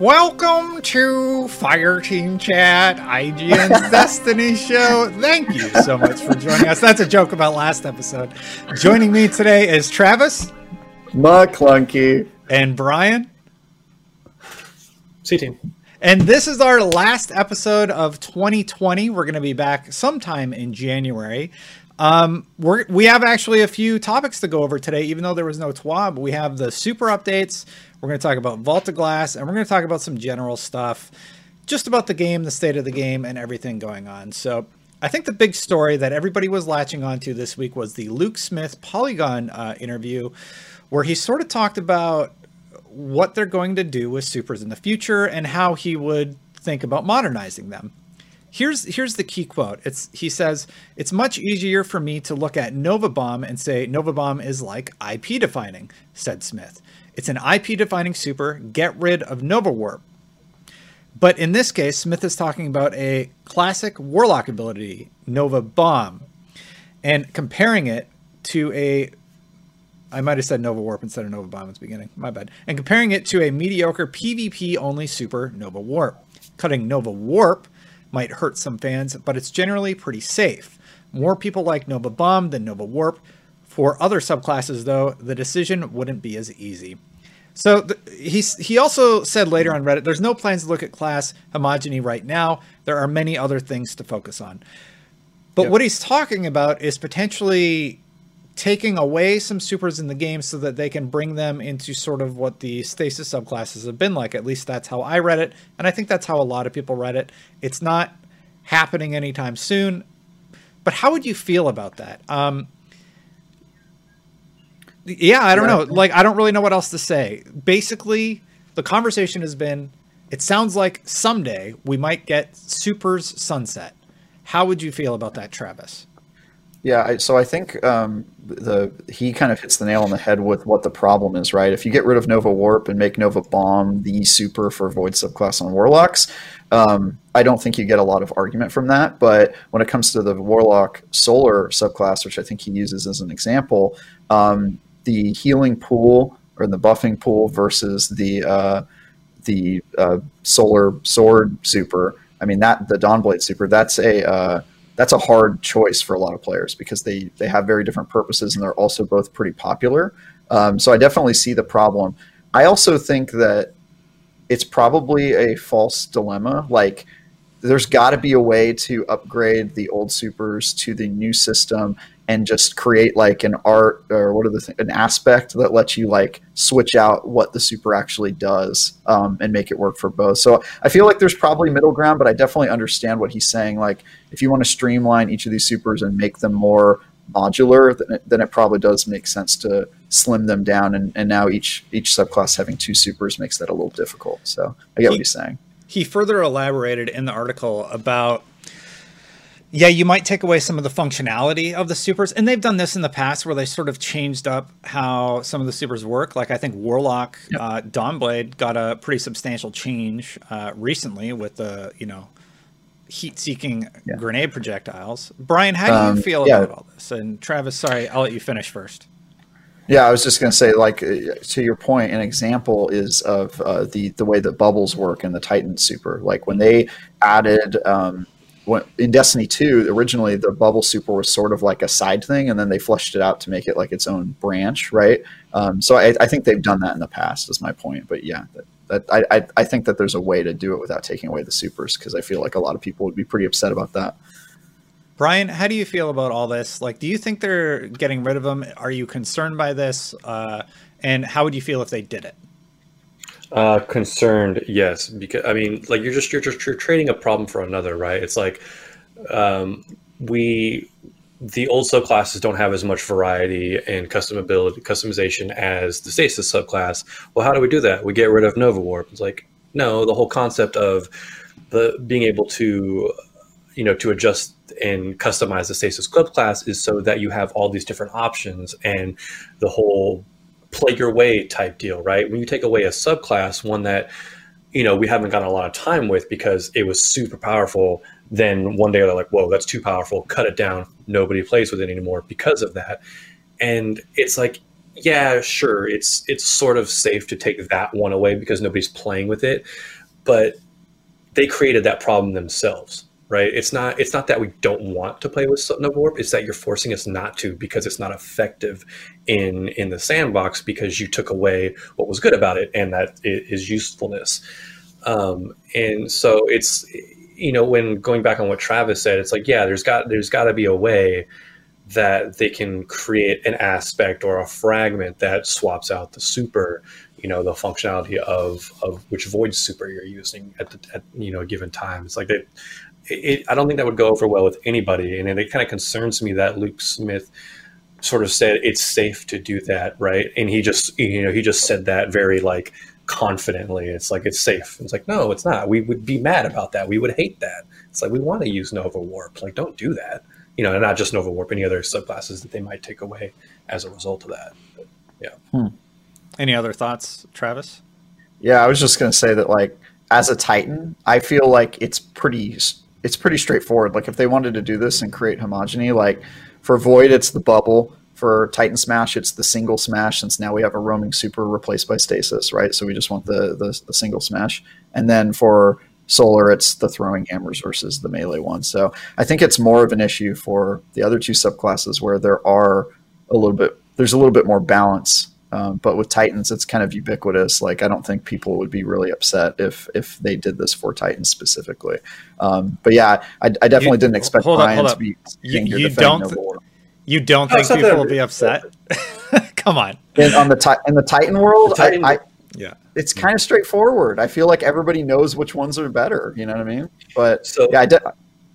Welcome to Fireteam Chat, IGN's Destiny show. Thank you so much for joining us. That's a joke about last episode. Joining me today is Travis. McClunky. And Brian. C Team. And this is our last episode of 2020. We're going to be back sometime in January. Um, we we have actually a few topics to go over today, even though there was no TWAB. We have the super updates. We're going to talk about Vault of Glass, and we're going to talk about some general stuff, just about the game, the state of the game, and everything going on. So I think the big story that everybody was latching onto this week was the Luke Smith Polygon uh, interview, where he sort of talked about what they're going to do with supers in the future and how he would think about modernizing them. Here's here's the key quote. It's he says, "It's much easier for me to look at Nova Bomb and say Nova Bomb is like IP defining," said Smith. It's an IP defining super. Get rid of Nova Warp. But in this case, Smith is talking about a classic Warlock ability, Nova Bomb, and comparing it to a I might have said Nova Warp instead of Nova Bomb at the beginning. My bad. And comparing it to a mediocre PvP only super Nova Warp. Cutting Nova Warp might hurt some fans, but it's generally pretty safe. More people like Nova Bomb than Nova Warp. For other subclasses, though, the decision wouldn't be as easy. So he he also said later on Reddit, "There's no plans to look at class homogeny right now. There are many other things to focus on." But yep. what he's talking about is potentially taking away some supers in the game so that they can bring them into sort of what the stasis subclasses have been like. At least that's how I read it, and I think that's how a lot of people read it. It's not happening anytime soon. But how would you feel about that? Um, yeah, I don't know. Like, I don't really know what else to say. Basically, the conversation has been it sounds like someday we might get Supers Sunset. How would you feel about that, Travis? Yeah, I, so I think um, the he kind of hits the nail on the head with what the problem is, right? If you get rid of Nova Warp and make Nova Bomb the super for Void subclass on Warlocks, um, I don't think you get a lot of argument from that. But when it comes to the Warlock Solar subclass, which I think he uses as an example, um, the healing pool or the buffing pool versus the uh, the uh, Solar Sword super. I mean that the Dawnblade super. That's a uh, that's a hard choice for a lot of players because they they have very different purposes and they're also both pretty popular. Um, so I definitely see the problem. I also think that it's probably a false dilemma. Like there's got to be a way to upgrade the old supers to the new system and just create like an art or what are the th- an aspect that lets you like switch out what the super actually does um, and make it work for both. So I feel like there's probably middle ground, but I definitely understand what he's saying. Like if you want to streamline each of these supers and make them more modular, then it, then it probably does make sense to slim them down. And, and now each each subclass having two supers makes that a little difficult. So I get he, what he's saying. He further elaborated in the article about yeah, you might take away some of the functionality of the supers, and they've done this in the past where they sort of changed up how some of the supers work. Like I think Warlock yep. uh, Dawnblade got a pretty substantial change uh, recently with the you know heat-seeking yeah. grenade projectiles. Brian, how do you um, feel yeah. about all this? And Travis, sorry, I'll let you finish first. Yeah, I was just going to say, like to your point, an example is of uh, the the way that bubbles work in the Titan Super. Like when they added um, in Destiny 2, originally the bubble super was sort of like a side thing, and then they flushed it out to make it like its own branch, right? Um, so I, I, think they've done that in the past, is my point. But yeah, that, that I, I think that there's a way to do it without taking away the supers because I feel like a lot of people would be pretty upset about that. Brian, how do you feel about all this? Like, do you think they're getting rid of them? Are you concerned by this? Uh, and how would you feel if they did it? Uh, concerned, yes, because I mean, like you're just you're just you're trading a problem for another, right? It's like um, we the old subclasses don't have as much variety and customability customization as the stasis subclass. Well, how do we do that? We get rid of Nova Warp. It's like no, the whole concept of the being able to you know to adjust and customize the stasis club class is so that you have all these different options and the whole play your way type deal, right? When you take away a subclass, one that you know we haven't gotten a lot of time with because it was super powerful, then one day they're like, "Whoa, that's too powerful! Cut it down." Nobody plays with it anymore because of that, and it's like yeah, sure, it's it's sort of safe to take that one away because nobody's playing with it, but they created that problem themselves, right? It's not it's not that we don't want to play with Nova Warp; it's that you're forcing us not to because it's not effective in in the sandbox because you took away what was good about it, and that is usefulness. Um, and so it's you know when going back on what Travis said, it's like yeah, there's got there's got to be a way that they can create an aspect or a fragment that swaps out the super, you know, the functionality of of which void super you're using at the at you know a given time. It's like they, it, I don't think that would go over well with anybody, and it, it kind of concerns me that Luke Smith sort of said it's safe to do that, right? And he just you know he just said that very like confidently. It's like it's safe. It's like no, it's not. We would be mad about that. We would hate that. It's like we want to use Nova Warp. Like don't do that you know, and not just Nova Warp, any other subclasses that they might take away as a result of that. But, yeah. Hmm. Any other thoughts, Travis? Yeah, I was just going to say that, like, as a Titan, I feel like it's pretty it's pretty straightforward. Like, if they wanted to do this and create homogeny, like for Void, it's the bubble. For Titan Smash, it's the single smash. Since now we have a roaming super replaced by stasis, right? So we just want the the, the single smash. And then for solar, it's the throwing hammers versus the melee one. So I think it's more of an issue for the other two subclasses where there are a little bit there's a little bit more balance. Um, but with Titans, it's kind of ubiquitous. Like I don't think people would be really upset if if they did this for Titans specifically. Um, but yeah, I, I definitely you, didn't expect hold Brian up, to be. You, you don't. Th- you don't think people will be upset? Come on. In, on the ti- in the Titan world, the Titan, I, I yeah it's kind of straightforward i feel like everybody knows which ones are better you know what i mean but so yeah i did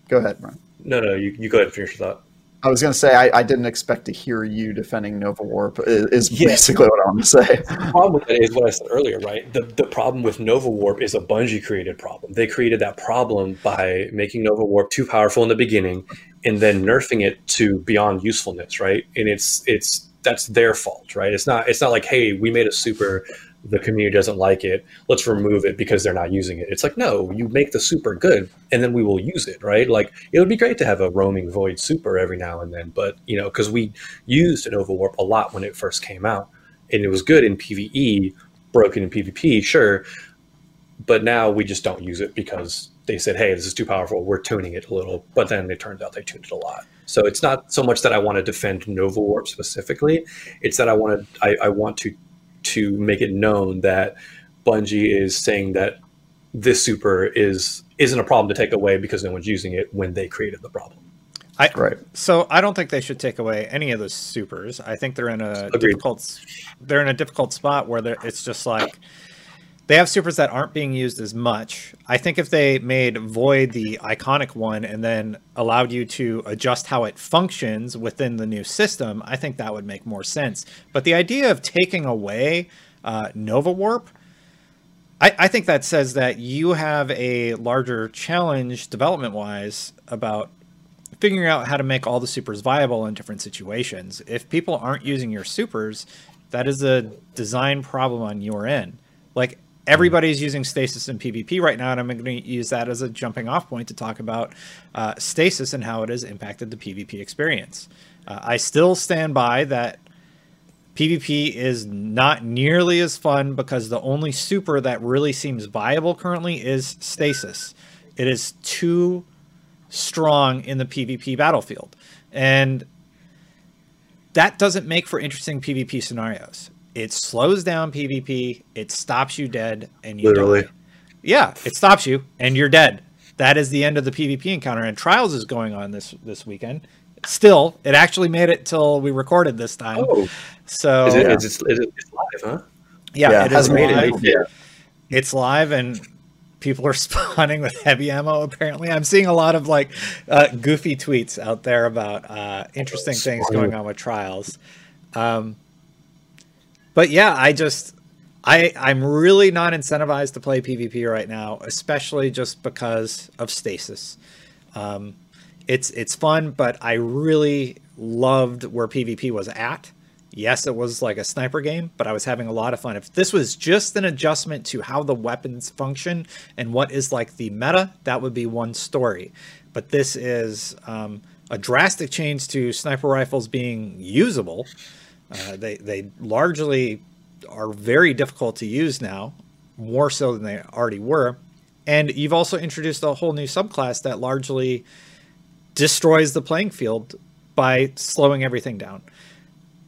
go ahead Brian. no no you, you go ahead and finish your thought I was going to say I, I, didn't expect to hear you defending Nova Warp. Is, is yeah. basically what I want to say. The problem with it is what I said earlier, right? The the problem with Nova Warp is a Bungie created problem. They created that problem by making Nova Warp too powerful in the beginning, and then nerfing it to beyond usefulness, right? And it's it's that's their fault, right? It's not it's not like hey we made a super the community doesn't like it let's remove it because they're not using it. It's like no you make the super good and then we will use it right? Like it would be great to have a roaming void super every now and then but you know because we used Nova Warp a lot when it first came out and it was good in pve broken in pvp sure but now we just don't use it because they said hey this is too powerful we're tuning it a little but then it turns out they tuned it a lot. So it's not so much that i want to defend nova warp specifically it's that i want to I, I want to to make it known that Bungie is saying that this super is isn't a problem to take away because no one's using it when they created the problem. I, right. So I don't think they should take away any of those supers. I think they're in a Agreed. difficult they're in a difficult spot where it's just like they have supers that aren't being used as much. I think if they made Void the iconic one and then allowed you to adjust how it functions within the new system, I think that would make more sense. But the idea of taking away uh, Nova Warp, I, I think that says that you have a larger challenge development wise about figuring out how to make all the supers viable in different situations. If people aren't using your supers, that is a design problem on your end. Like everybody's using stasis in PvP right now, and I'm going to use that as a jumping off point to talk about uh, stasis and how it has impacted the PvP experience. Uh, I still stand by that PvP is not nearly as fun because the only super that really seems viable currently is stasis. It is too strong in the PvP battlefield. And that doesn't make for interesting PvP scenarios. It slows down PvP. It stops you dead, and you literally. Die. Yeah, it stops you, and you're dead. That is the end of the PvP encounter. And Trials is going on this this weekend. Still, it actually made it till we recorded this time. Oh. So is it, yeah. is it, is it live, huh? Yeah, yeah it, it is live. It. Yeah. It's live, and people are spawning with heavy ammo. Apparently, I'm seeing a lot of like uh, goofy tweets out there about uh, interesting things going on with Trials. Um, but yeah, I just I I'm really not incentivized to play PvP right now, especially just because of stasis. Um, it's it's fun, but I really loved where PvP was at. Yes, it was like a sniper game, but I was having a lot of fun. If this was just an adjustment to how the weapons function and what is like the meta, that would be one story. But this is um, a drastic change to sniper rifles being usable Uh, they they largely are very difficult to use now, more so than they already were. And you've also introduced a whole new subclass that largely destroys the playing field by slowing everything down.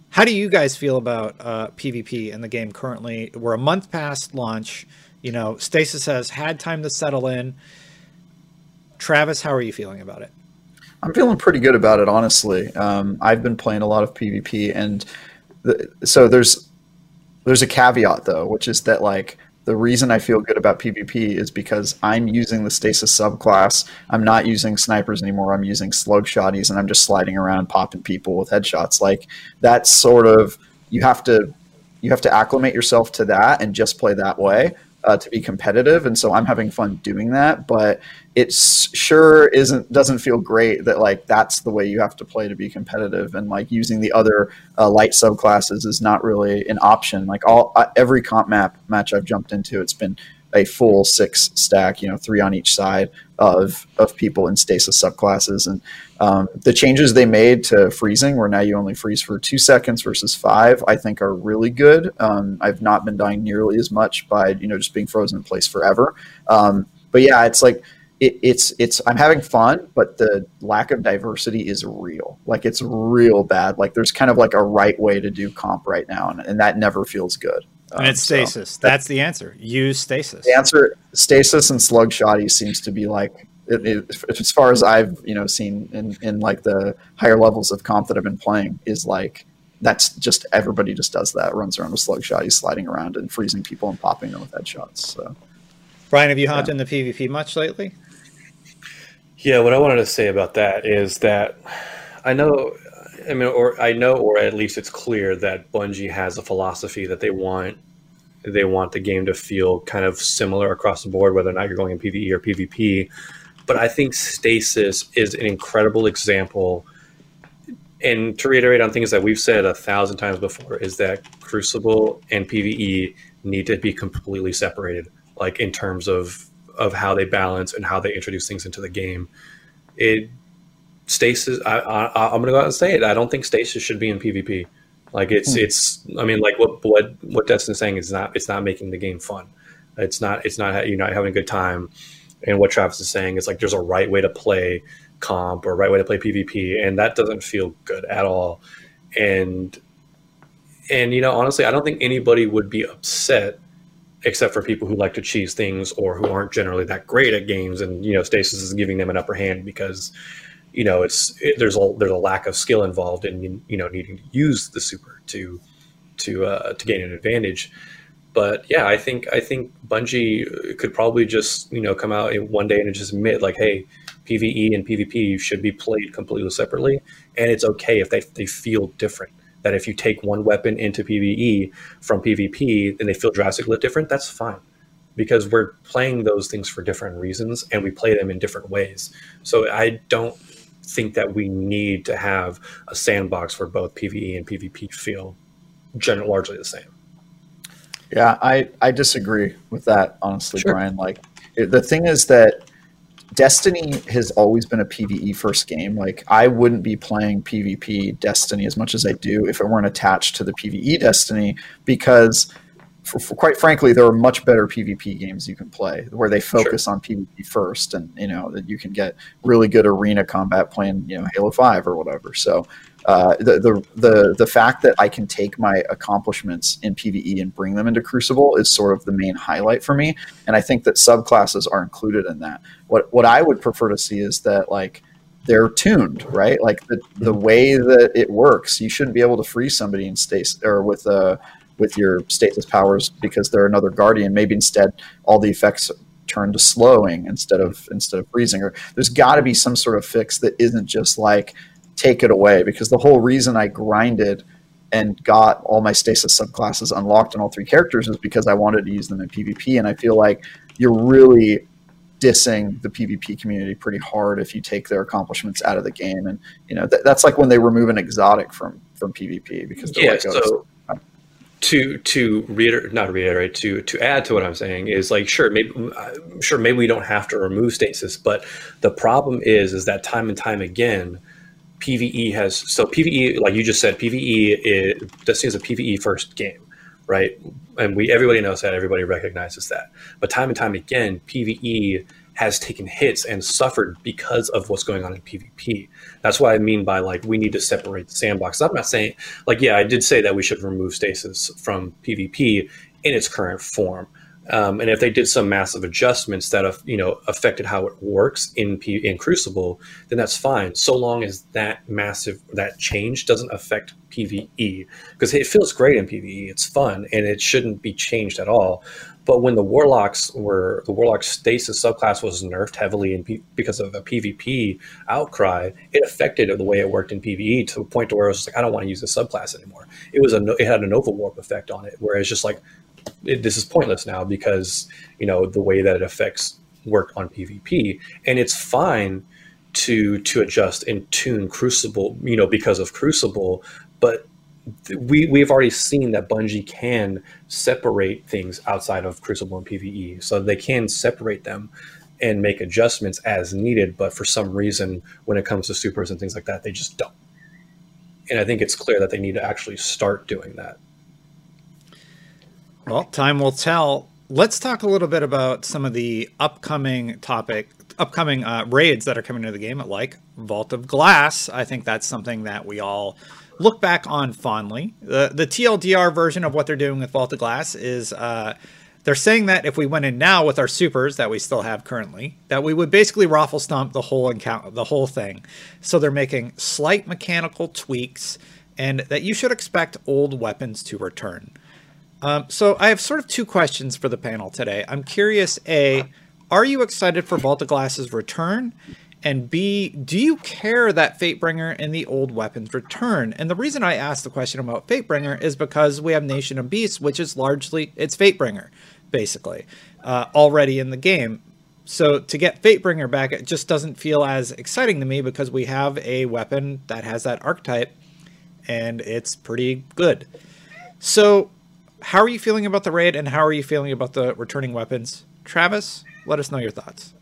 How do you guys feel about uh, PvP in the game currently? We're a month past launch. You know, Stasis has had time to settle in. Travis, how are you feeling about it? I'm feeling pretty good about it, honestly. Um, I've been playing a lot of PvP, and the, so there's there's a caveat though, which is that like the reason I feel good about PvP is because I'm using the stasis subclass. I'm not using snipers anymore. I'm using slug shotties, and I'm just sliding around popping people with headshots. Like that's sort of you have to you have to acclimate yourself to that and just play that way uh, to be competitive. And so I'm having fun doing that, but it sure isn't doesn't feel great that like that's the way you have to play to be competitive. And like using the other uh, light subclasses is not really an option. Like all uh, every comp map match I've jumped into, it's been a full six stack, you know, three on each side of of people in stasis subclasses, and um, the changes they made to freezing, where now you only freeze for two seconds versus five, I think are really good. Um, I've not been dying nearly as much by you know just being frozen in place forever. Um, but yeah, it's like it, it's it's I'm having fun, but the lack of diversity is real. Like it's real bad. Like there's kind of like a right way to do comp right now, and, and that never feels good. Um, and it's stasis. So that's the answer. Use stasis. The answer stasis and slug shotty seems to be like it, it, as far as I've you know seen in in like the higher levels of comp that I've been playing is like that's just everybody just does that runs around with slug shotty sliding around and freezing people and popping them with headshots. So, Brian, have you hopped yeah. into PvP much lately? Yeah, what I wanted to say about that is that I know I mean, or I know, or at least it's clear that Bungie has a philosophy that they want they want the game to feel kind of similar across the board, whether or not you're going in PVE or PvP. But I think Stasis is an incredible example. And to reiterate on things that we've said a thousand times before, is that Crucible and PvE need to be completely separated, like in terms of of how they balance and how they introduce things into the game. It stasis. I, I, am gonna go out and say it. I don't think stasis should be in PvP. Like it's hmm. it's. I mean, like what what what Destin's saying is not. It's not making the game fun. It's not. It's not. You're not having a good time. And what Travis is saying is like there's a right way to play comp or right way to play PvP, and that doesn't feel good at all. And and you know, honestly, I don't think anybody would be upset except for people who like to cheese things or who aren't generally that great at games. And you know, Stasis is giving them an upper hand because you know it's it, there's a there's a lack of skill involved in you know needing to use the super to to uh, to gain an advantage. But yeah, I think I think Bungie could probably just you know come out one day and just admit like, hey, PVE and PvP should be played completely separately, and it's okay if they they feel different. That if you take one weapon into PVE from PvP and they feel drastically different, that's fine because we're playing those things for different reasons and we play them in different ways. So I don't think that we need to have a sandbox where both PVE and PvP feel generally largely the same. Yeah, I, I disagree with that, honestly, sure. Brian. Like, the thing is that Destiny has always been a PVE first game. Like, I wouldn't be playing PvP Destiny as much as I do if it weren't attached to the PVE Destiny because – for, for, quite frankly, there are much better PvP games you can play where they focus sure. on PvP first, and you know that you can get really good arena combat playing you know Halo Five or whatever. So uh, the, the the the fact that I can take my accomplishments in PVE and bring them into Crucible is sort of the main highlight for me, and I think that subclasses are included in that. What what I would prefer to see is that like they're tuned, right? Like the, the mm-hmm. way that it works, you shouldn't be able to free somebody in stasis or with a with your stateless powers because they're another guardian. Maybe instead all the effects turn to slowing instead of instead of freezing. Or there's got to be some sort of fix that isn't just like take it away because the whole reason I grinded and got all my stasis subclasses unlocked in all three characters is because I wanted to use them in PvP. And I feel like you're really dissing the PvP community pretty hard if you take their accomplishments out of the game. And you know th- that's like when they remove an exotic from from PvP because yeah, like, oh, so to to reiterate not reiterate to to add to what i'm saying is like sure maybe uh, sure maybe we don't have to remove stasis but the problem is is that time and time again PVE has so PVE, like you just said, PVE is Destiny is a PVE first game, right? And we everybody knows that, everybody recognizes that. But time and time again, PVE has taken hits and suffered because of what's going on in PvP. That's what I mean by like we need to separate the sandbox. I'm not saying like yeah, I did say that we should remove stasis from PvP in its current form. Um, and if they did some massive adjustments that have, you know affected how it works in P- in Crucible, then that's fine. So long as that massive that change doesn't affect PVE, because it feels great in PVE, it's fun, and it shouldn't be changed at all. But when the warlocks were the warlock stasis subclass was nerfed heavily in P- because of a PvP outcry, it affected the way it worked in PvE to a point to where it was like I don't want to use this subclass anymore. It was a it had an nova warp effect on it, whereas just like it, this is pointless now because you know the way that it affects work on PvP, and it's fine to to adjust and tune Crucible, you know, because of Crucible, but we we've already seen that Bungie can separate things outside of Crucible and PVE, so they can separate them and make adjustments as needed. But for some reason, when it comes to supers and things like that, they just don't. And I think it's clear that they need to actually start doing that. Well, time will tell. Let's talk a little bit about some of the upcoming topic, upcoming uh, raids that are coming into the game, like Vault of Glass. I think that's something that we all look back on fondly. The the TLDR version of what they're doing with Vault of Glass is uh, they're saying that if we went in now with our supers that we still have currently, that we would basically raffle stomp the whole encounter, the whole thing. So they're making slight mechanical tweaks, and that you should expect old weapons to return. Um, so I have sort of two questions for the panel today. I'm curious: A, are you excited for of Glass's return? And B, do you care that Fatebringer and the old weapons return? And the reason I asked the question about Fatebringer is because we have Nation of Beasts, which is largely it's Fatebringer, basically, uh, already in the game. So to get Fatebringer back, it just doesn't feel as exciting to me because we have a weapon that has that archetype, and it's pretty good. So how are you feeling about the raid and how are you feeling about the returning weapons? Travis, let us know your thoughts.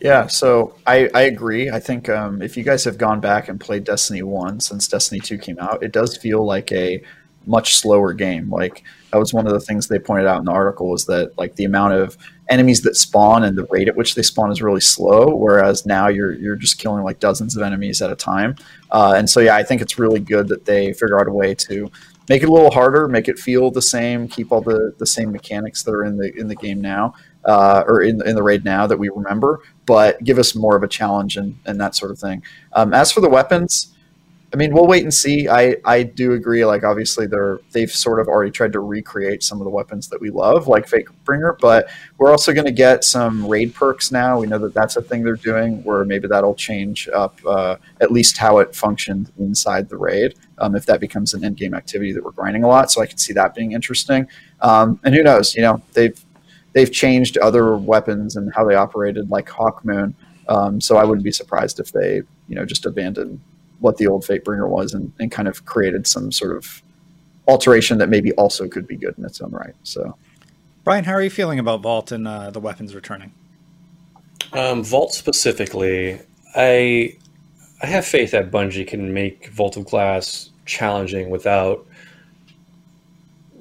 Yeah, so I, I agree. I think um, if you guys have gone back and played Destiny 1 since Destiny 2 came out, it does feel like a much slower game. Like that was one of the things they pointed out in the article was that like the amount of enemies that spawn and the rate at which they spawn is really slow, whereas now you're you're just killing like dozens of enemies at a time. Uh, and so yeah, I think it's really good that they figure out a way to make it a little harder, make it feel the same, keep all the, the same mechanics that are in the in the game now, uh, or in, in the raid now that we remember, but give us more of a challenge and, and that sort of thing. Um, as for the weapons, I mean, we'll wait and see. I, I do agree. Like, obviously, they're they've sort of already tried to recreate some of the weapons that we love, like Fate Bringer. But we're also going to get some raid perks now. We know that that's a thing they're doing, where maybe that'll change up uh, at least how it functioned inside the raid. Um, if that becomes an end game activity that we're grinding a lot, so I can see that being interesting. Um, and who knows? You know, they've they've changed other weapons and how they operated, like Hawkmoon. Um, so I wouldn't be surprised if they, you know, just abandoned what the old Fatebringer was and, and kind of created some sort of alteration that maybe also could be good in its own right. So, Brian, how are you feeling about Vault and uh, the weapons returning? Um, Vault specifically, I I have faith that Bungie can make Vault of Glass challenging without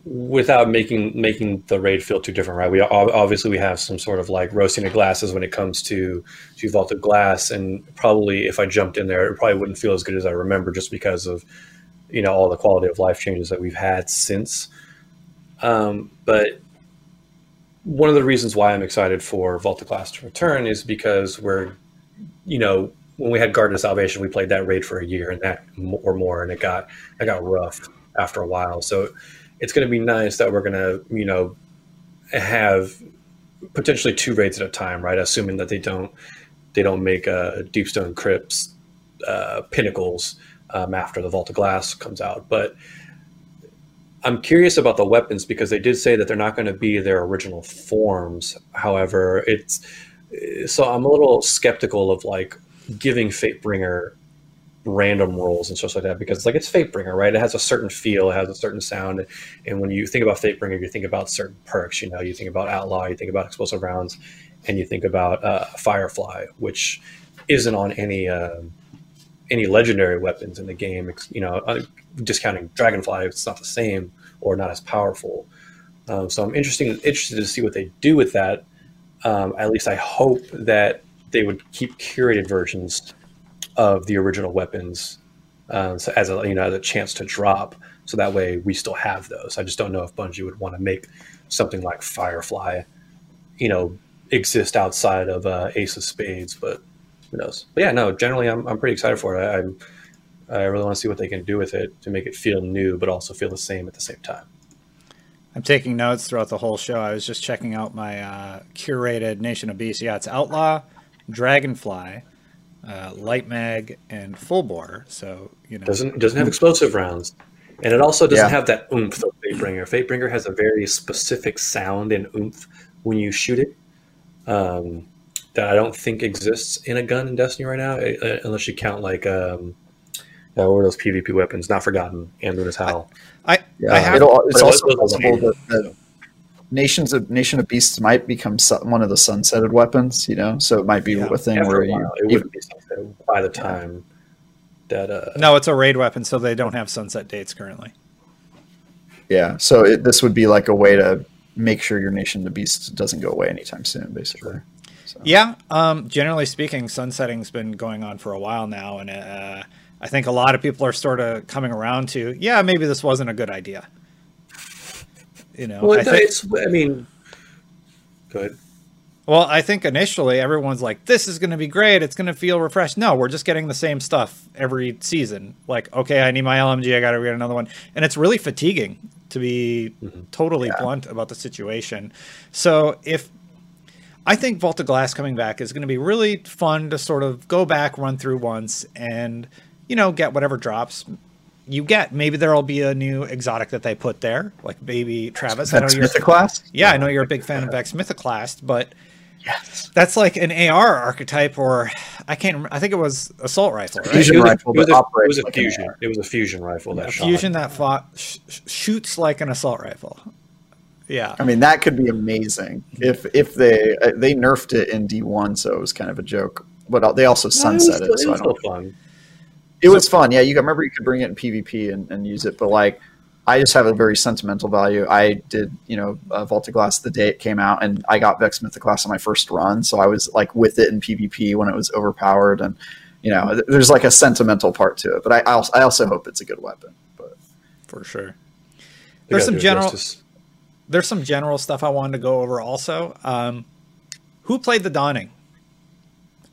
without making making the raid feel too different, right? We obviously we have some sort of like roasting of glasses when it comes to to Vault of Glass, and probably if I jumped in there, it probably wouldn't feel as good as I remember, just because of you know all the quality of life changes that we've had since. Um, but one of the reasons why I'm excited for Vault of Glass to return is because we're, you know, when we had Garden of Salvation, we played that raid for a year and that or more, and it got it got rough after a while. So it's going to be nice that we're going to, you know, have potentially two raids at a time, right? Assuming that they don't they don't make uh, Deep Stone Crypts uh, pinnacles um, after the Vault of Glass comes out. But I'm curious about the weapons because they did say that they're not going to be their original forms. However, it's so I'm a little skeptical of like giving Fatebringer random rolls and stuff like that because like it's Fatebringer, right? It has a certain feel, it has a certain sound, and when you think about Fatebringer, you think about certain perks. You know, you think about Outlaw, you think about explosive rounds, and you think about uh, Firefly, which isn't on any uh, any legendary weapons in the game. You know, uh, discounting Dragonfly, it's not the same or not as powerful. Um, so I'm interested interested to see what they do with that. Um, at least I hope that they would keep curated versions of the original weapons uh, so as a you know as a chance to drop. So that way we still have those. I just don't know if Bungie would want to make something like Firefly, you know, exist outside of uh, Ace of Spades, but who knows? But yeah, no. Generally, I'm I'm pretty excited for it. I, I really want to see what they can do with it to make it feel new, but also feel the same at the same time. I'm taking notes throughout the whole show. I was just checking out my uh, curated Nation of Beasts. Yeah, it's Outlaw, Dragonfly, uh, Light Mag, and Full Bore. So you know, doesn't doesn't have explosive rounds, and it also doesn't Yeah. have that oomph of Fatebringer. Fatebringer has a very specific sound and oomph when you shoot it. Um, that I don't think exists in a gun in Destiny right now, uh, unless you count like um, uh, what are those PvP weapons? Not Forgotten and Luna's Howl. I Yeah, I have it's also was- possible that, that nations of Nation of Beasts might become su- one of the sunsetted weapons. You know, so it might be Yeah. a thing where a you while, it wouldn't be something by the time that uh, no, it's a raid weapon, so they don't have sunset dates currently. yeah. So it, this would be like a way to make sure your Nation of Beasts doesn't go away anytime soon, basically. So, Yeah, um, generally speaking, sunsetting's been going on for a while now, and uh, I think a lot of people are sort of coming around to, yeah, maybe this wasn't a good idea. You know, well, I think, it's I mean, good. well, I think initially everyone's like, this is going to be great. It's going to feel refreshed. No, we're just getting the same stuff every season. Like, okay, I need my LMG. I got to get another one, and it's really fatiguing to be mm-hmm. totally blunt about the situation. So if I think Vault of Glass coming back is going to be really fun to sort of go back, run through once, and you know get whatever drops you get. Maybe there'll be a new exotic that they put there, like maybe Travis. I know That's you're Mythoclast? yeah, I know you're a big fan of Vex Mythoclast, but Yes. that's like an AR archetype, or I can't. Remember, I think it was assault rifle, right? Fusion it was, rifle a, it was that a, it was a like fusion. It was a fusion rifle that A shot. fusion that fought sh- sh- shoots like an assault rifle. Yeah, I mean, that could be amazing if if they uh, they nerfed it in D one, so it was kind of a joke. But they also No, sunset it it, was, so it I don't. still fun. It was fun, yeah. You remember you could bring it in PvP and, and use it, but like, I just have a very sentimental value. I did, you know, uh, Vault of Glass the day it came out, and I got Vex Mythoclast on my first run, so I was like with it in PvP when it was overpowered, and you know, th- there's like a sentimental part to it. But I I also, I also hope it's a good weapon. But for sure. They There's some general- justice. There's some general stuff I wanted to go over also. Um, who played the Dawning?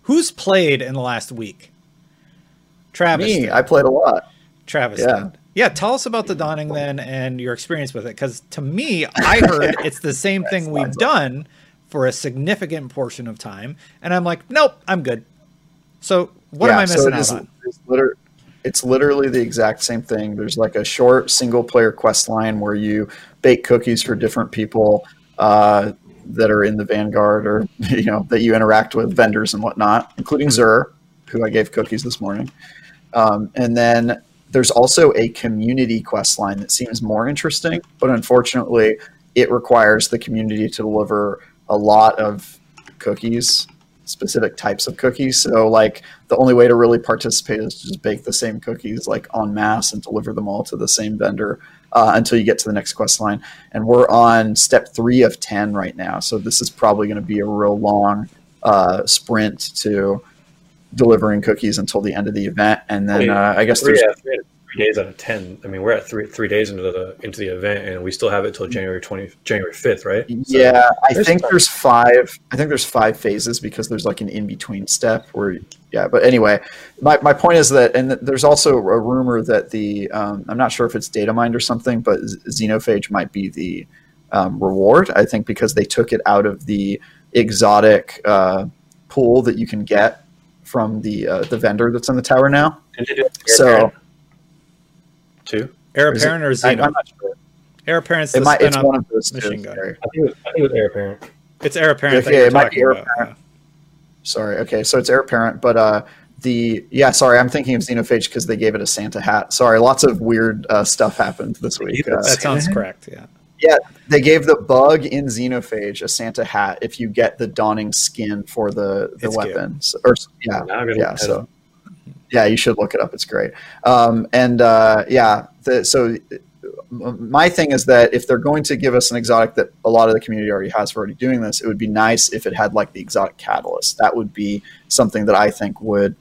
Who's played in the last week? Travis. me, did. I played a lot. Travis. Yeah. did. Yeah, tell us about the Dawning then and your experience with it. Because to me, I heard it's the same thing we've done for a significant portion of time. And I'm like, nope, I'm good. So what am I so missing it out is- on? It's, liter- it's literally the exact same thing. There's like a short single player quest line where you bake cookies for different people uh, that are in the Vanguard or you know that you interact with vendors and whatnot, including Xur, who I gave cookies this morning. Um, and then there's also a community quest line that seems more interesting, but unfortunately, it requires the community to deliver a lot of cookies, specific types of cookies. So, like, the only way to really participate is to just bake the same cookies, like, en masse and deliver them all to the same vendor uh, until you get to the next quest line. And we're on step three of 10 right now. So, this is probably going to be a real long uh, sprint to delivering cookies until the end of the event. And then Wait, uh, I guess three, there's. yeah, three, three days out of ten. I mean, we're at three three days into the into the event, and we still have it till January twenty January fifth, right? So- Yeah, I think there's five. I think there's five phases because there's like an in between step where, yeah. But anyway, my, my point is that, and there's also a rumor that the um, I'm not sure if it's data mined or something, but xenophage might be the um, reward. I think because they took it out of the exotic uh, pool that you can get from the uh, the vendor that's in the tower now. Did they do it So two. Heir is it- apparent or I, Xeno? I'm not sure. Heir apparent's It might, it's spin-up. one of those two. machine gun. I think it was, I think it was heir apparent. It's heir apparent. that Okay, you're it might be talking heir about, apparent. Sorry. Okay, so it's heir apparent, but uh, the yeah, sorry, I'm thinking of Xenophage because they gave it a Santa hat. Sorry, lots of weird uh, stuff happened this week. Uh, That sounds correct. Yeah. Yeah, they gave the bug in Xenophage a Santa hat if you get the dawning skin for the the It's cute. weapon. So, or yeah, Now I'm gonna yeah. look So Yeah, you should look it up. It's great. Um, and uh, yeah, the, so my thing is that if they're going to give us an exotic that a lot of the community already has for already doing this, it would be nice if it had like the exotic catalyst. That would be something that I think would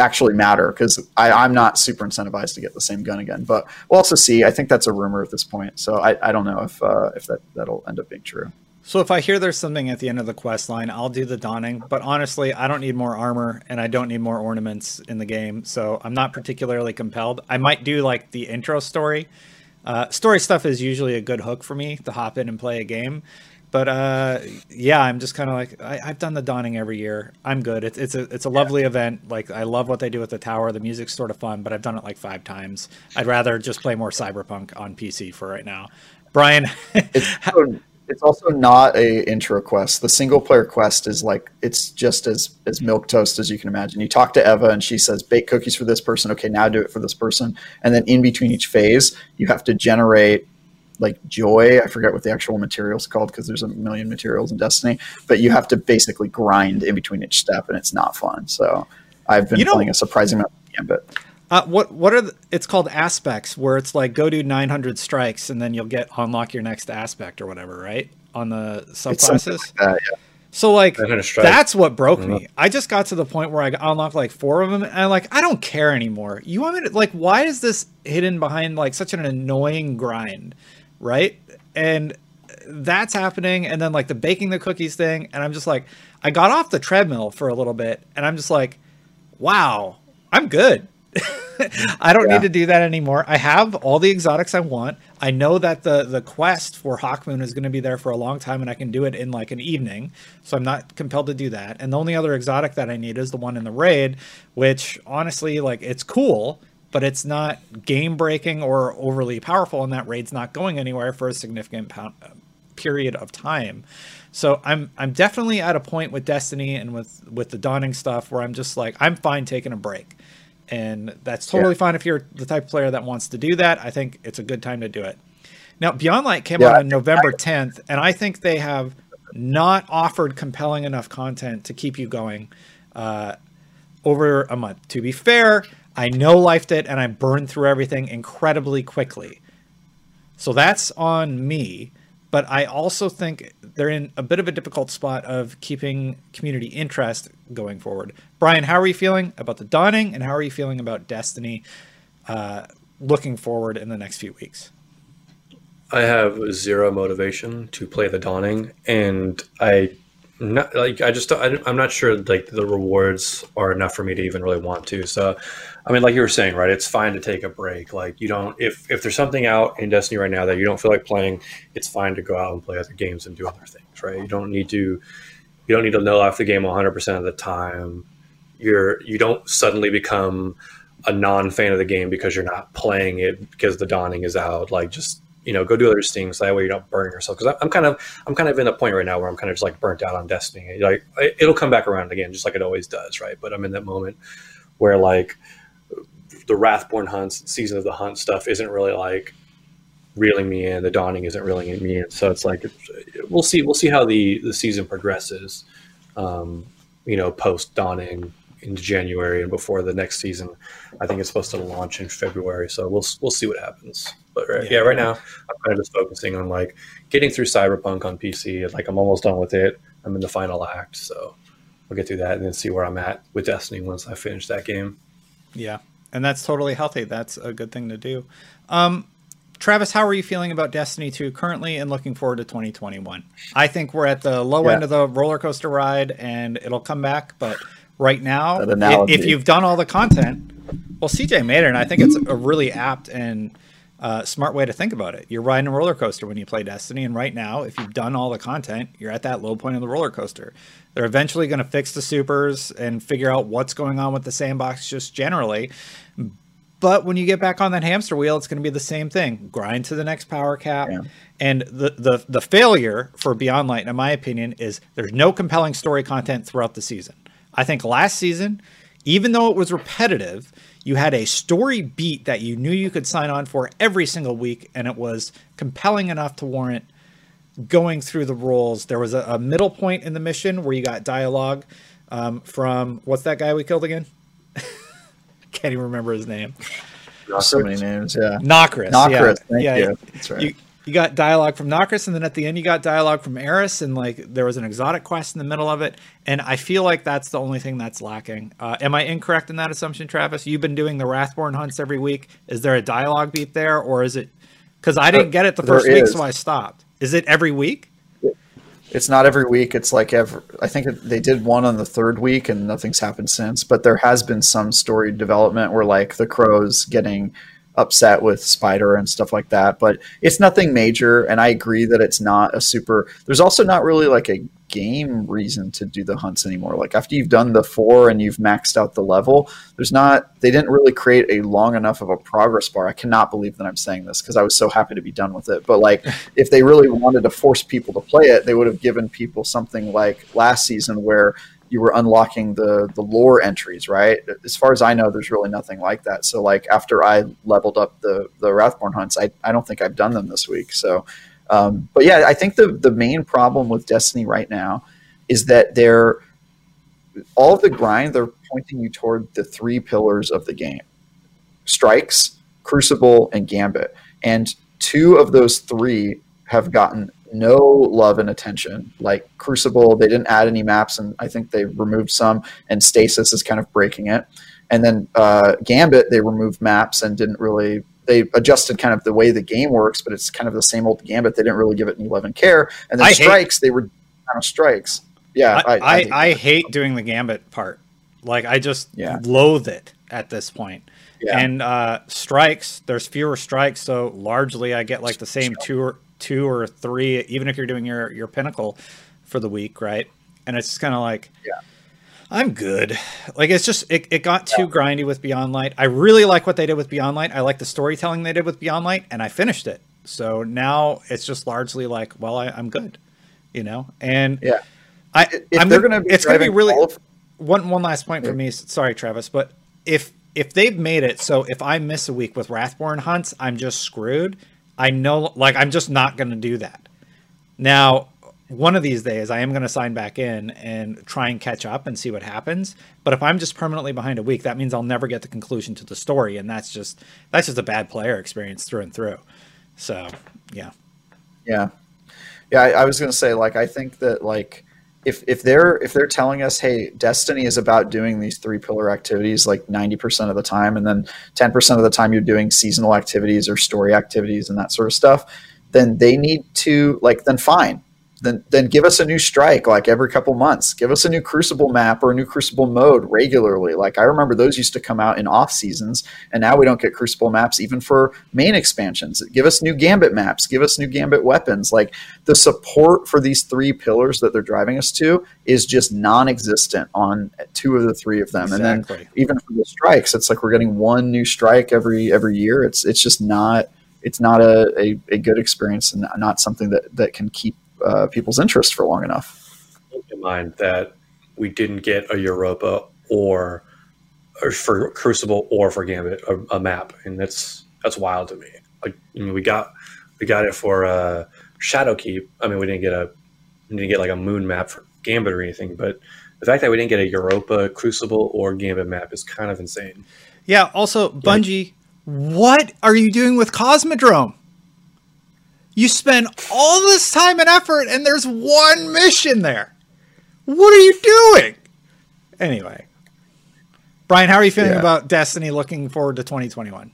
actually matter because I'm not super incentivized to get the same gun again. But we'll also see. I think that's a rumor at this point, so I, I don't know if uh, if that that'll end up being true. So if I hear there's something at the end of the quest line, I'll do the Dawning. But honestly, I don't need more armor and I don't need more ornaments in the game, so I'm not particularly compelled. I might do like the intro story. Uh, story stuff is usually a good hook for me to hop in and play a game. But uh, yeah, I'm just kind of like I, have done the Dawning every year. I'm good. It's it's a it's a lovely yeah. event. Like I love what they do with the tower. The music's sort of fun, but I've done it like five times. I'd rather just play more Cyberpunk on PC for right now. Brian, it's, it's also not a intro quest. The single player quest is like it's just as as milk toast as you can imagine. You talk to Eva and she says bake cookies for this person. Okay, now do it for this person. And then in between each phase, you have to generate like joy. I forget what the actual material is called because there's a million materials in Destiny, but you have to basically grind in between each step, and it's not fun. So I've been you know, playing a surprising amount of Gambit. Uh, what what are the, it's called aspects where it's like go do 900 strikes and then you'll get unlock your next aspect or whatever right on the subclasses like that, yeah. so like that's what broke mm-hmm. me i just got to the point where i unlocked like four of them and I'm like i don't care anymore you want me to like why is this hidden behind like such an annoying grind right and that's happening and then like the baking the cookies thing and i'm just like i got off the treadmill for a little bit and i'm just like wow i'm good I don't yeah. need to do that anymore. I have all the exotics I want. I know that the the quest for Hawkmoon is going to be there for a long time, and I can do it in like an evening. So I'm not compelled to do that. And the only other exotic that I need is the one in the raid, which honestly, like, it's cool, but it's not game breaking or overly powerful. And that raid's not going anywhere for a significant period of time. So I'm I'm definitely at a point with Destiny and with with the Dawning stuff where I'm just like I'm fine taking a break and that's totally yeah. fine if you're the type of player that wants to do that. I think it's a good time to do it. Now, Beyond Light came yeah, out on November 10th, and I think they have not offered compelling enough content to keep you going uh, over a month. To be fair, I know Life did, and I burned through everything incredibly quickly. So that's on me. But I also think they're in a bit of a difficult spot of keeping community interest going forward. Brian, how are you feeling about the dawning and how are you feeling about Destiny uh, looking forward in the next few weeks? I have zero motivation to play the dawning and I not like I just I, am not sure like the rewards are enough for me to even really want to. So, I mean, like you were saying, right? It's fine to take a break. Like you don't if if there's something out in Destiny right now that you don't feel like playing, it's fine to go out and play other games and do other things, right? You don't need to you don't need to know off the game 100 percent of the time. You're you don't suddenly become a non fan of the game because you're not playing it because the dawning is out. Like just you know, go do other things. That way you don't burn yourself. Because I'm kind of, I'm kind of in a point right now where I'm kind of just like burnt out on Destiny. Like it'll come back around again, just like it always does, right? But I'm in that moment where like the Wrathborn hunts, season of the hunt stuff isn't really like reeling me in. The Dawning isn't reeling me in. So it's like we'll see. We'll see how the the season progresses. Um, you know, post Dawning into January and before the next season. I think it's supposed to launch in February, so we'll we'll see what happens. But right, yeah. yeah, right now I'm kind of just focusing on like getting through Cyberpunk on PC. Like I'm almost done with it. I'm in the final act, so we'll get through that and then see where I'm at with Destiny once I finish that game. Yeah, and that's totally healthy. That's a good thing to do. Um, Travis, how are you feeling about Destiny 2 currently and looking forward to 2021? I think we're at the low yeah. end of the roller coaster ride and it'll come back, but right now. If you've done all the content, well, CJ made it, and I think it's a really apt and uh, smart way to think about it. You're riding a roller coaster when you play Destiny, and right now, if you've done all the content, you're at that low point of the roller coaster. They're eventually going to fix the supers and figure out what's going on with the sandbox just generally. But when you get back on that hamster wheel, it's going to be the same thing: grind to the next power cap. Yeah. And the, the the failure for Beyond Light, in my opinion, is there's no compelling story content throughout the season. I think last season, even though it was repetitive, you had a story beat that you knew you could sign on for every single week, and it was compelling enough to warrant going through the roles. There was a, a middle point in the mission where you got dialogue um, from what's that guy we killed again? can't even remember his name. So many names, yeah. Nokris. Nokris, yeah. thank yeah. you. That's right. You, you got dialogue from Nokris, and then at the end you got dialogue from Eris, and like there was an exotic quest in the middle of it. And I feel like that's the only thing that's lacking. Uh, am I incorrect in that assumption, Travis? You've been doing the Wrathborn hunts every week. Is there a dialogue beat there, or is it? Because I didn't get it the first week, so I stopped. Is it every week? It's not every week. It's like every. I think they did one on the third week, and nothing's happened since. But there has been some story development where like the crows getting upset with Spider and stuff like that. But it's nothing major, and I agree that it's not a super. There's also not really like a game reason to do the hunts anymore. Like after you've done the four and you've maxed out the level, there's not. They didn't really create a long enough of a progress bar. I cannot believe that I'm saying this because I was so happy to be done with it. But like if they really wanted to force people to play it, they would have given people something like last season where you were unlocking the the lore entries, right? As far as I know, there's really nothing like that. So like after I leveled up the the Wrathborn hunts, I, I don't think I've done them this week. So um, but yeah, I think the the main problem with Destiny right now is that they're all of the grind they're pointing you toward the three pillars of the game strikes crucible and gambit and two of those three have gotten no love and attention like crucible they didn't add any maps and i think they removed some and stasis is kind of breaking it and then uh, gambit they removed maps and didn't really they adjusted kind of the way the game works but it's kind of the same old gambit they didn't really give it any love and care and then I hate- strikes they were kind of strikes yeah I, I, hate I hate doing the gambit part. Like I just Yeah. loathe it at this point. Yeah. And uh, strikes, there's fewer strikes, so largely I get like the same two or two or three, even if you're doing your your pinnacle for the week, right? And it's kind of like, Yeah. I'm good. Like it's just it, it got too grindy with Beyond Light. I really like what they did with Beyond Light. I like the storytelling they did with Beyond Light, and I finished it. So now it's just largely like, well, I, I'm good, you know. And yeah I, if I'm they're gonna, be it's going to be really one one last point for me. Sorry, Travis, but if if they've made it so if I miss a week with Wrathborn hunts, I'm just screwed. I know, like I'm just not going to do that. Now, one of these days, I am going to sign back in and try and catch up and see what happens. But if I'm just permanently behind a week, that means I'll never get the conclusion to the story, and that's just that's just a bad player experience through and through. So, yeah. Yeah, yeah. I, I was going to say, like, I think that like if if they're if they're telling us, hey, Destiny is about doing these three pillar activities like ninety percent of the time, and then ten percent of the time you're doing seasonal activities or story activities and that sort of stuff, then they need to like then fine. Then, then give us a new strike like every couple months. Give us a new Crucible map or a new Crucible mode regularly. Like I remember those used to come out in off seasons, and now we don't get Crucible maps even for main expansions. Give us new Gambit maps. Give us new Gambit weapons. Like the support for these three pillars that they're driving us to is just non-existent on two of the three of them. And then even for the strikes, it's like we're getting one new strike every every year. It's it's just not it's not a, a, a good experience and not something that that can keep uh, people's interest for long enough. Keep in mind that we didn't get a Europa or, or for Crucible or for Gambit a, a map, and that's that's wild to me. Like I mean, we got we got it for uh, Shadowkeep. I mean, we didn't get a we didn't get like a moon map for Gambit or anything, but the fact that we didn't get a Europa, Crucible, or Gambit map is kind of insane. Yeah. Also, Bungie, what are you doing with Cosmodrome? You spend all this time and effort, and there's one mission there. What are you doing? Anyway, Brian, how are you feeling Yeah. about Destiny? Looking forward to 2021.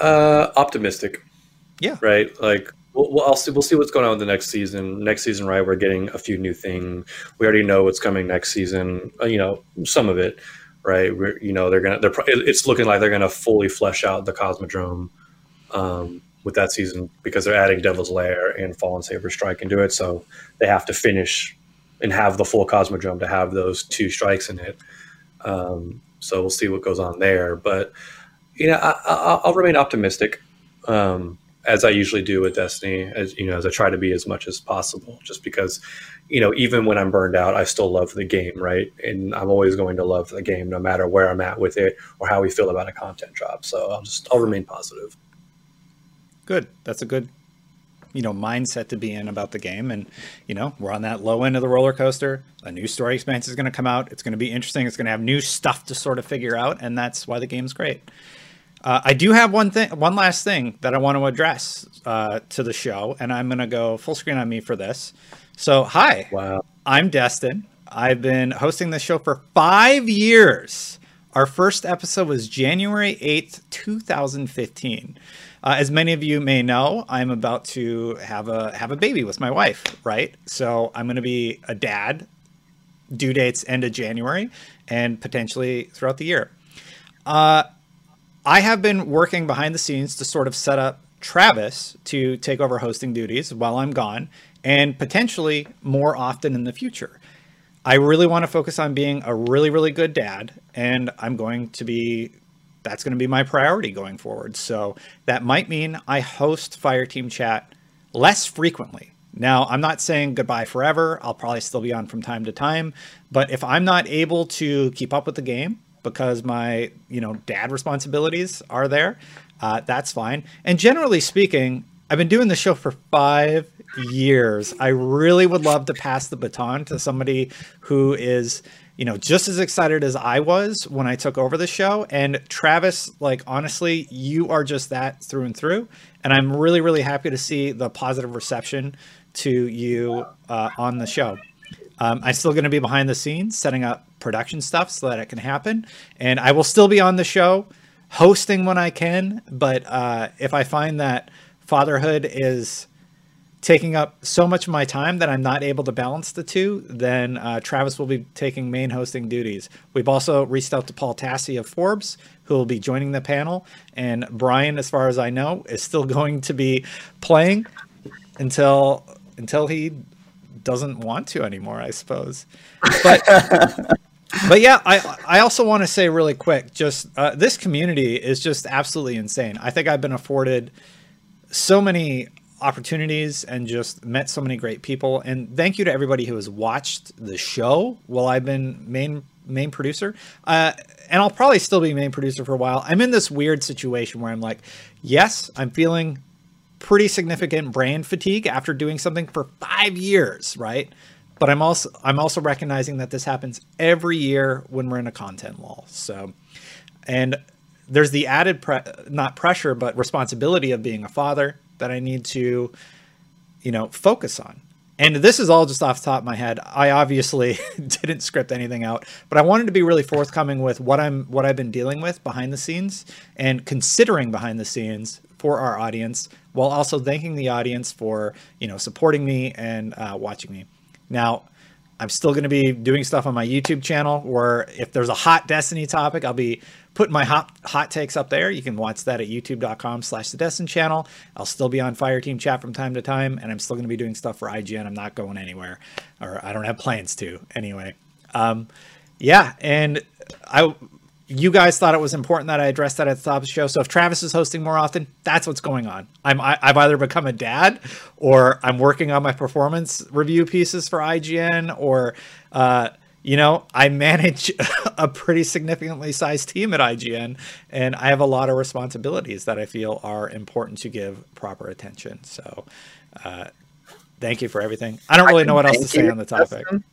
Uh, optimistic. Yeah. Right. Like we'll, we'll, I'll see, we'll see what's going on with the next season. Next season, right? We're getting a few new things. We already know what's coming next season. Uh, you know, some of it, right? We're, you know, they're gonna. They're. pro- It's looking like they're gonna fully flesh out the Cosmodrome um, with that season because they're adding Devil's Lair and Fallen Saber Strike into it. So they have to finish and have the full Cosmodrome to have those two strikes in it. Um, so we'll see what goes on there. But you know, I, I, I'll remain optimistic, um, as I usually do with Destiny. As you know, as I try to be as much as possible, just because, you know, even when I'm burned out, I still love the game, right? And I'm always going to love the game, no matter where I'm at with it or how we feel about a content drop. So I'll just I'll remain positive. Good. That's a good you know mindset to be in about the game. And you know we're on that low end of the roller coaster. A new story expansion is going to come out. It's going to be interesting. It's going to have new stuff to sort of figure out. And that's why the game's great. Uh, i do have one thing one last thing that i want to address uh, to the show. And i'm going to go full screen on me for this. So hi Wow. i'm destin. I've been hosting this show for five years. Our first episode was january 8th 2015 uh, as many of you may know, I'm about to have a have a baby with my wife, right? So I'm going to be a dad. Due dates end of January, and potentially throughout the year. Uh, I have been working behind the scenes to sort of set up Travis to take over hosting duties while I'm gone, and potentially more often in the future. I really want to focus on being a really, really good dad, and I'm going to be that's going to be my priority going forward. So that might mean I host Fireteam Chat less frequently. Now, I'm not saying goodbye forever. I'll probably still be on from time to time, but if I'm not able to keep up with the game because my, you know, dad responsibilities are there, uh, that's fine. And generally speaking, I've been doing the show for five years. I really would love to pass the baton to somebody who is you know, just as excited as I was when I took over the show. And Travis, like, honestly, you are just that through and through. And I'm really, really happy to see the positive reception to you uh, on the show. Um, I'm still going to be behind the scenes setting up production stuff so that it can happen. And I will still be on the show hosting when I can. But uh, if I find that fatherhood is taking up so much of my time that I'm not able to balance the two, then uh, Travis will be taking main hosting duties. We've also reached out to Paul Tassi of Forbes, who will be joining the panel. And Brian, as far as I know, is still going to be playing until until he doesn't want to anymore, I suppose. But but yeah, I I also want to say really quick, just uh, this community is just absolutely insane. I think I've been afforded so many opportunities and just met so many great people. And thank you to everybody who has watched the show while I've been main main producer. Uh, and I'll probably still be main producer for a while. I'm in this weird situation where I'm like, yes, I'm feeling pretty significant brain fatigue after doing something for five years, right? But I'm also I'm also recognizing that this happens every year when we're in a content lull. So, and there's the added pre- not pressure but responsibility of being a father that I need to, you know, focus on. And this is all just off the top of my head. I obviously didn't script anything out, but I wanted to be really forthcoming with what I'm what I've been dealing with behind the scenes and considering behind the scenes for our audience, while also thanking the audience for you know supporting me and uh, watching me. Now, I'm still going to be doing stuff on my YouTube channel where if there's a hot Destiny topic, I'll be putting my hot hot takes up there. You can watch that at youtube.com slash the Destin channel. I'll still be on Fireteam chat from time to time, and I'm still going to be doing stuff for IGN. I'm not going anywhere, or I don't have plans to anyway. Um, yeah, and I you guys thought it was important that I addressed that at the top of the show. So if Travis is hosting more often, that's what's going on. I'm I, have either become a dad, or I'm working on my performance review pieces for IGN, or uh, you know, I manage a pretty significantly sized team at IGN, and I have a lot of responsibilities that I feel are important to give proper attention. So, uh, thank you for everything. I don't really know what else to say on the topic. Destin.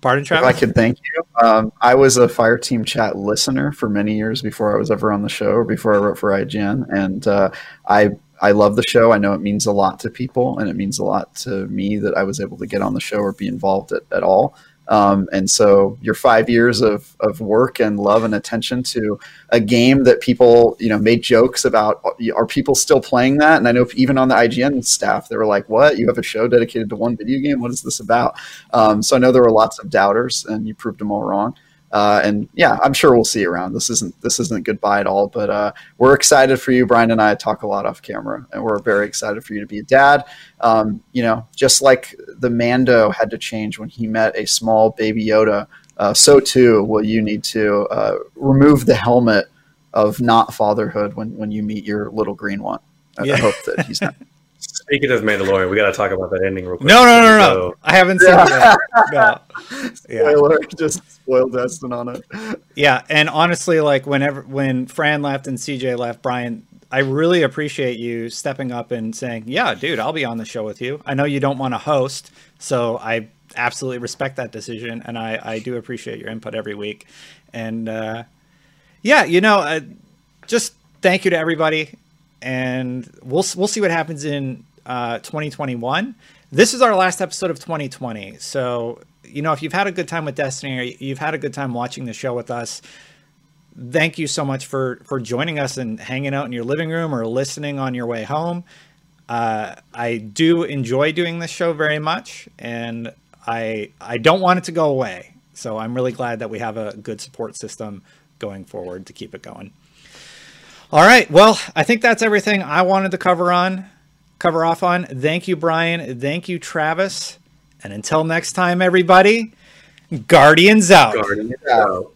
Pardon, Travis? If I could thank you. Um, I was a Fireteam Chat listener for many years before I was ever on the show or before I wrote for IGN, and uh, I I love the show. I know it means a lot to people, and it means a lot to me that I was able to get on the show or be involved at, at all. Um, and so your five years of, of work and love and attention to a game that people, you know, made jokes about, are people still playing that? And I know even on the IGN staff, they were like, what, you have a show dedicated to one video game? What is this about? Um, so I know there were lots of doubters and you proved them all wrong. Uh, and yeah, I'm sure we'll see you around. This isn't this isn't goodbye at all, but uh, we're excited for you. Brian and I talk a lot off camera, and we're very excited for you to be a dad. Um, you know, just like the Mando had to change when he met a small baby Yoda, uh, so too will you need to uh, remove the helmet of not fatherhood when when you meet your little green one. I, yeah. I hope that he's not. Speaking of Mandalorian, we got to talk about that ending real quick. No, no, no, no. So. I haven't seen yeah. it. No. Spoiler, yeah. just spoiled Destin on it. Yeah, and honestly, like whenever when Fran left and CJ left, Brian, I really appreciate you stepping up and saying, "Yeah, dude, I'll be on the show with you." I know you don't want to host, so I absolutely respect that decision, and I I do appreciate your input every week. And uh, yeah, you know, uh, just thank you to everybody, and we'll we'll see what happens in uh, 2021. This is our last episode of 2020, so you know if you've had a good time with Destiny or you've had a good time watching the show with us thank you so much for for joining us and hanging out in your living room or listening on your way home. Uh, I do enjoy doing this show very much, and I I don't want it to go away. So I'm really glad that we have a good support system going forward to keep it going. All right, well, I think that's everything I wanted to cover on, cover off on. Thank you, Brian. Thank you, Travis. And until next time, everybody, Guardians out. Guardians out.